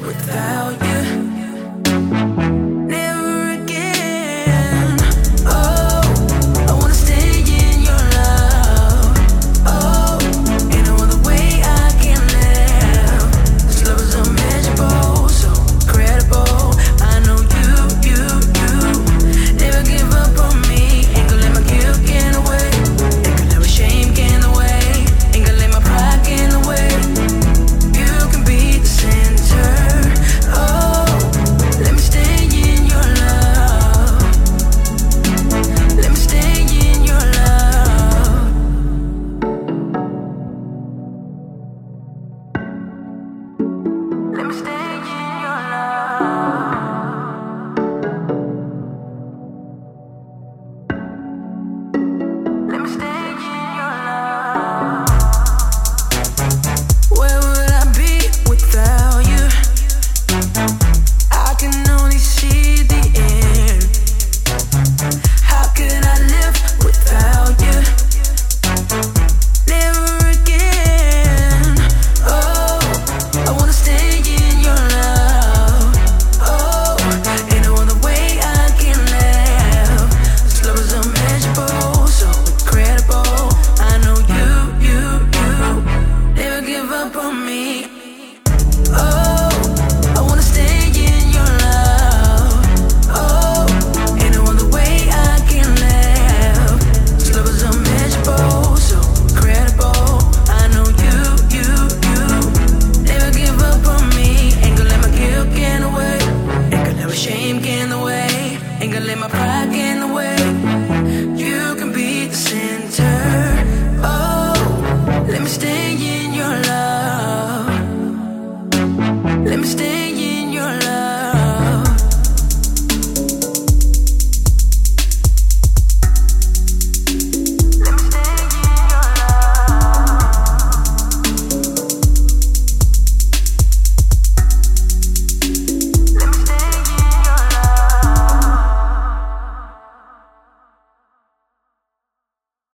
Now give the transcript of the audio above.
without you. Let me stay